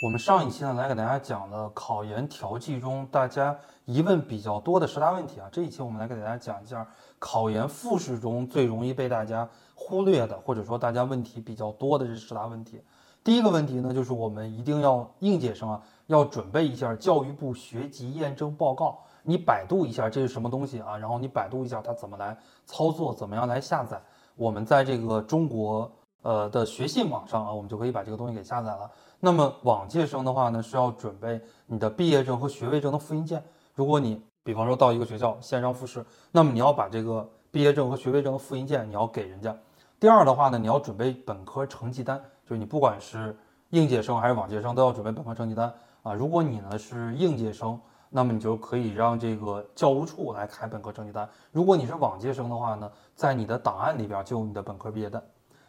我们上一期呢，来给大家讲了考研调剂中大家疑问比较多的十大问题啊。这一期我们来给大家讲一下考研复试中最容易被大家忽略的，或者说大家问题比较多的这十大问题。第一个问题呢，就是我们一定要应届生啊，要准备一下教育部学籍验证报告。你百度一下这是什么东西啊？然后你百度一下它怎么来操作，怎么样来下载。我们在这个中国呃的学信网上啊，我们就可以把这个东西给下载了。那么往届生的话呢，是要准备你的毕业证和学位证的复印件。如果你比方说到一个学校线上复试，那么你要把这个毕业证和学位证的复印件你要给人家。第二的话呢，你要准备本科成绩单，就是你不管是应届生还是往届生都要准备本科成绩单啊。如果你呢是应届生，那么你就可以让这个教务处来开本科成绩单。如果你是往届生的话呢，在你的档案里边就有你的本科毕业单。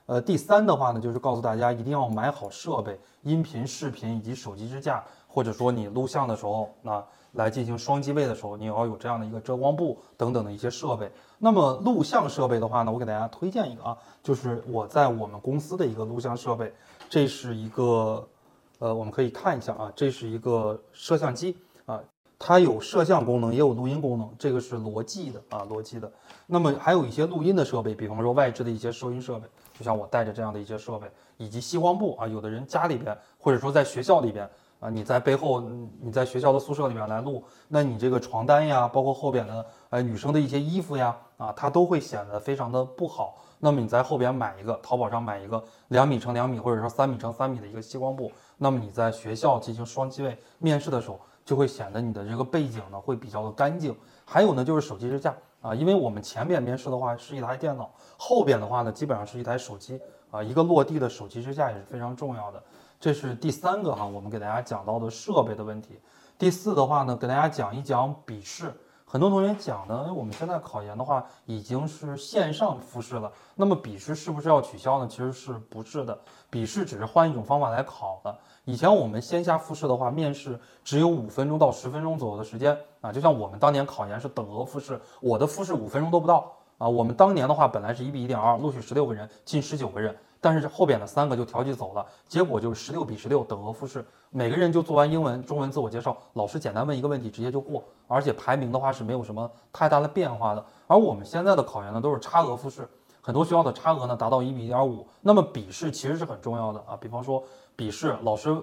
呃，第三的话呢，就是告诉大家一定要买好设备，音频、视频以及手机支架，或者说你录像的时候，那来进行双机位的时候，你要有这样的一个遮光布等等的一些设备。那么录像设备的话呢，我给大家推荐一个啊，就是我在我们公司的一个录像设备，这是一个，呃，我们可以看一下啊，这是一个摄像机啊。它有摄像功能，也有录音功能，这个是罗技的啊，罗技的。那么还有一些录音的设备，比方说外置的一些收音设备，就像我带着这样的一些设备，以及吸光布啊。有的人家里边或者说在学校里边啊，你在背后，你在学校的宿舍里边来录，那你这个床单呀，包括后边的呃女生的一些衣服呀啊，它都会显得非常的不好。那么你在后边买一个，淘宝上买一个两米乘两米或者说三米乘三米的一个吸光布，那么你在学校进行双机位面试的时候。就会显得你的这个背景呢会比较的干净。还有呢，就是手机支架啊，因为我们前边面试的话是一台电脑，后边的话呢基本上是一台手机啊，一个落地的手机支架也是非常重要的。这是第三个哈，我们给大家讲到的设备的问题。第四的话呢，给大家讲一讲笔试。很多同学讲呢，我们现在考研的话已经是线上复试了，那么笔试是不是要取消呢？其实是不是的，笔试只是换一种方法来考的。以前我们线下复试的话，面试只有五分钟到十分钟左右的时间啊，就像我们当年考研是等额复试，我的复试五分钟都不到啊。我们当年的话本来是一比一点二，录取十六个人，进十九个人，但是后边的三个就调剂走了，结果就是十六比十六等额复试，每个人就做完英文、中文自我介绍，老师简单问一个问题，直接就过，而且排名的话是没有什么太大的变化的。而我们现在的考研呢，都是差额复试，很多学校的差额呢达到一比一点五，那么笔试其实是很重要的啊，比方说。笔试老师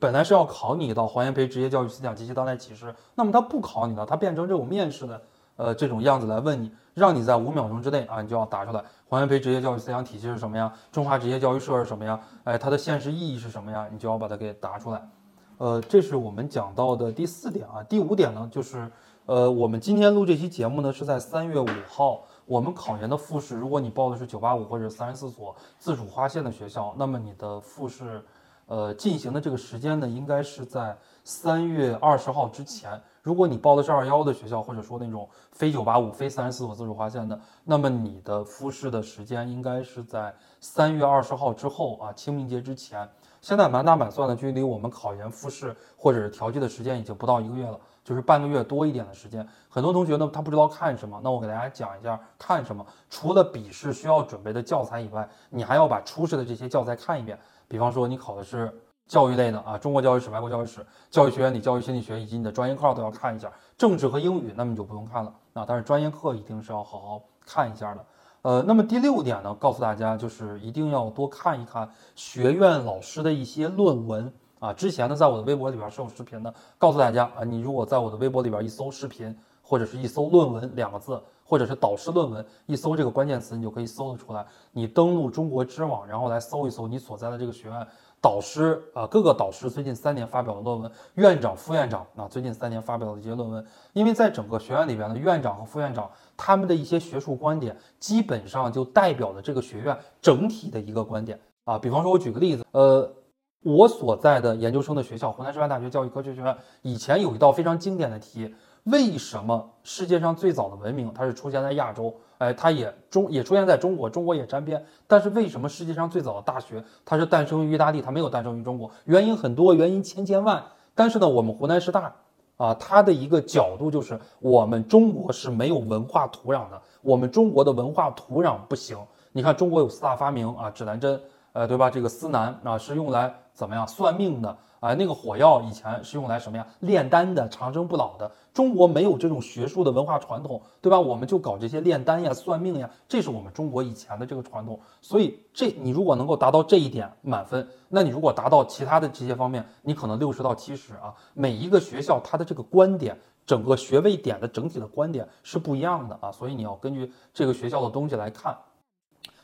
本来是要考你一道黄炎培职业教育思想及其当代启示，那么他不考你了，他变成这种面试的呃这种样子来问你，让你在五秒钟之内啊，你就要答出来黄炎培职业教育思想体系是什么呀？中华职业教育社是什么呀？哎，它的现实意义是什么呀？你就要把它给答出来。呃，这是我们讲到的第四点啊。第五点呢，就是呃，我们今天录这期节目呢是在三月五号。我们考研的复试，如果你报的是九八五或者三十四所自主划线的学校，那么你的复试。呃，进行的这个时间呢，应该是在三月二十号之前。如果你报的是二幺的学校，或者说那种非九八五、非三十四所自主划线的，那么你的复试的时间应该是在三月二十号之后啊，清明节之前。现在满打满算的，距离我们考研复试或者是调剂的时间已经不到一个月了，就是半个月多一点的时间。很多同学呢，他不知道看什么，那我给大家讲一下看什么。除了笔试需要准备的教材以外，你还要把初试的这些教材看一遍。比方说，你考的是教育类的啊，中国教育史、外国教育史、教育学原理、教育心理学，以及你的专业课都要看一下。政治和英语，那么你就不用看了啊。但是专业课一定是要好好看一下的。呃，那么第六点呢，告诉大家就是一定要多看一看学院老师的一些论文啊。之前呢，在我的微博里边是有视频的，告诉大家啊，你如果在我的微博里边一搜视频，或者是一搜论文两个字。或者是导师论文，一搜这个关键词，你就可以搜得出来。你登录中国知网，然后来搜一搜你所在的这个学院导师啊，各个导师最近三年发表的论文，院长、副院长啊，最近三年发表的一些论文。因为在整个学院里边的院长和副院长，他们的一些学术观点，基本上就代表了这个学院整体的一个观点啊。比方说，我举个例子，呃，我所在的研究生的学校湖南师范大学教育科学学院，以前有一道非常经典的题。为什么世界上最早的文明它是出现在亚洲？哎，它也中也出现在中国，中国也沾边。但是为什么世界上最早的大学它是诞生于意大利，它没有诞生于中国？原因很多，原因千千万。但是呢，我们湖南师大啊，它的一个角度就是我们中国是没有文化土壤的，我们中国的文化土壤不行。你看中国有四大发明啊，指南针，呃，对吧？这个司南啊是用来怎么样算命的啊？那个火药以前是用来什么呀？炼丹的，长生不老的。中国没有这种学术的文化传统，对吧？我们就搞这些炼丹呀、算命呀，这是我们中国以前的这个传统。所以这你如果能够达到这一点满分，那你如果达到其他的这些方面，你可能六十到七十啊。每一个学校它的这个观点，整个学位点的整体的观点是不一样的啊。所以你要根据这个学校的东西来看。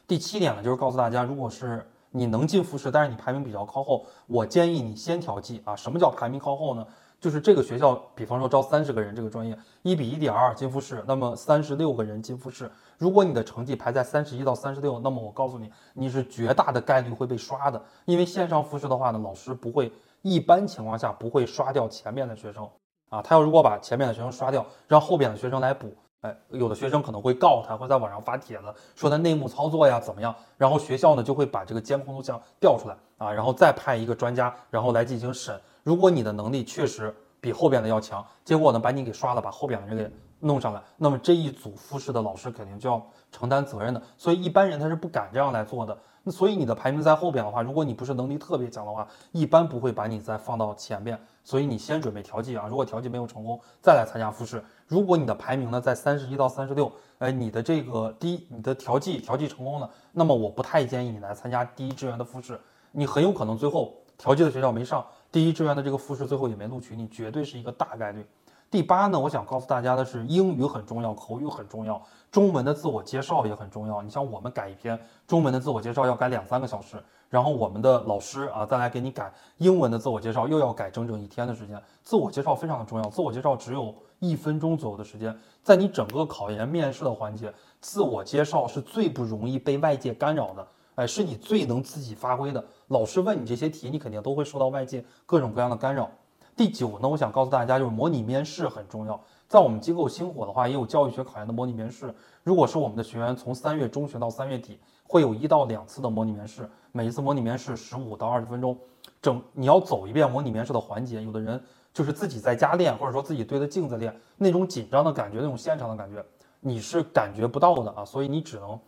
第七点呢，就是告诉大家，如果是你能进复试，但是你排名比较靠后，我建议你先调剂啊。什么叫排名靠后呢？就是这个学校，比方说招三十个人，这个专业一比一点二进复试，那么三十六个人进复试。如果你的成绩排在三十一到三十六，那么我告诉你，你是绝大的概率会被刷的。因为线上复试的话呢，老师不会，一般情况下不会刷掉前面的学生啊。他要如果把前面的学生刷掉，让后边的学生来补。哎，有的学生可能会告他，会在网上发帖子说他内幕操作呀，怎么样？然后学校呢就会把这个监控录像调出来啊，然后再派一个专家，然后来进行审。如果你的能力确实比后边的要强，结果呢把你给刷了，把后边的人给弄上来，那么这一组复试的老师肯定就要承担责任的。所以一般人他是不敢这样来做的。那所以你的排名在后边的话，如果你不是能力特别强的话，一般不会把你再放到前边。所以你先准备调剂啊，如果调剂没有成功，再来参加复试。如果你的排名呢在三十一到三十六，哎，你的这个第一，你的调剂调剂成功了，那么我不太建议你来参加第一志愿的复试，你很有可能最后调剂的学校没上，第一志愿的这个复试最后也没录取你，绝对是一个大概率。第八呢，我想告诉大家的是，英语很重要，口语很重要，中文的自我介绍也很重要。你像我们改一篇中文的自我介绍要改两三个小时。然后我们的老师啊，再来给你改英文的自我介绍，又要改整整一天的时间。自我介绍非常的重要，自我介绍只有一分钟左右的时间，在你整个考研面试的环节，自我介绍是最不容易被外界干扰的，哎，是你最能自己发挥的。老师问你这些题，你肯定都会受到外界各种各样的干扰。第九呢，我想告诉大家，就是模拟面试很重要。在我们机构星火的话，也有教育学考研的模拟面试。如果是我们的学员，从三月中旬到三月底，会有一到两次的模拟面试。每一次模拟面试十五到二十分钟，整你要走一遍模拟面试的环节。有的人就是自己在家练，或者说自己对着镜子练，那种紧张的感觉，那种现场的感觉，你是感觉不到的啊。所以你只能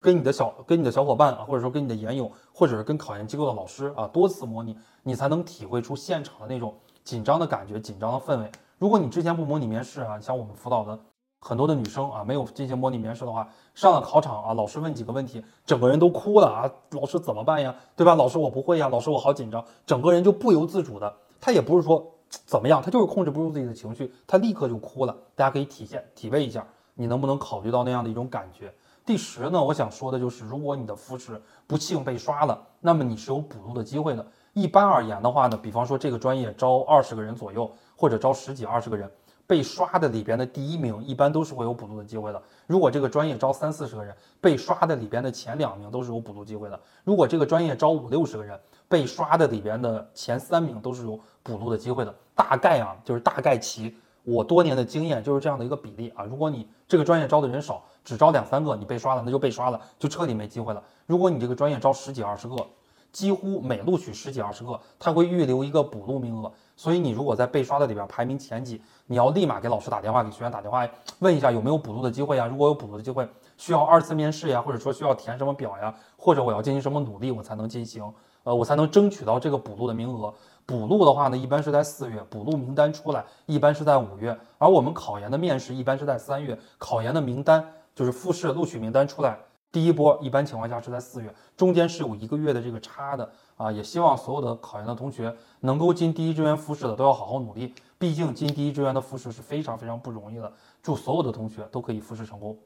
跟你的小跟你的小伙伴啊，或者说跟你的研友，或者是跟考研机构的老师啊，多次模拟，你才能体会出现场的那种紧张的感觉、紧张的氛围。如果你之前不模拟面试啊，像我们辅导的。很多的女生啊，没有进行模拟面试的话，上了考场啊，老师问几个问题，整个人都哭了啊，老师怎么办呀？对吧？老师我不会呀，老师我好紧张，整个人就不由自主的，他也不是说怎么样，他就是控制不住自己的情绪，他立刻就哭了。大家可以体现体味一下，你能不能考虑到那样的一种感觉？第十呢，我想说的就是，如果你的复试不幸被刷了，那么你是有补录的机会的。一般而言的话呢，比方说这个专业招二十个人左右，或者招十几二十个人。被刷的里边的第一名，一般都是会有补录的机会的。如果这个专业招三四十个人，被刷的里边的前两名都是有补录机会的。如果这个专业招五六十个人，被刷的里边的前三名都是有补录的机会的。大概啊，就是大概其我多年的经验就是这样的一个比例啊。如果你这个专业招的人少，只招两三个，你被刷了，那就被刷了，就彻底没机会了。如果你这个专业招十几二十个，几乎每录取十几二十个，他会预留一个补录名额。所以你如果在被刷的里边排名前几，你要立马给老师打电话，给学员打电话问一下有没有补录的机会呀？如果有补录的机会，需要二次面试呀，或者说需要填什么表呀，或者我要进行什么努力，我才能进行，呃，我才能争取到这个补录的名额。补录的话呢，一般是在四月，补录名单出来一般是在五月，而我们考研的面试一般是在三月，考研的名单就是复试录取名单出来。第一波一般情况下是在四月，中间是有一个月的这个差的啊，也希望所有的考研的同学能够进第一志愿复试的都要好好努力，毕竟进第一志愿的复试是非常非常不容易的，祝所有的同学都可以复试成功。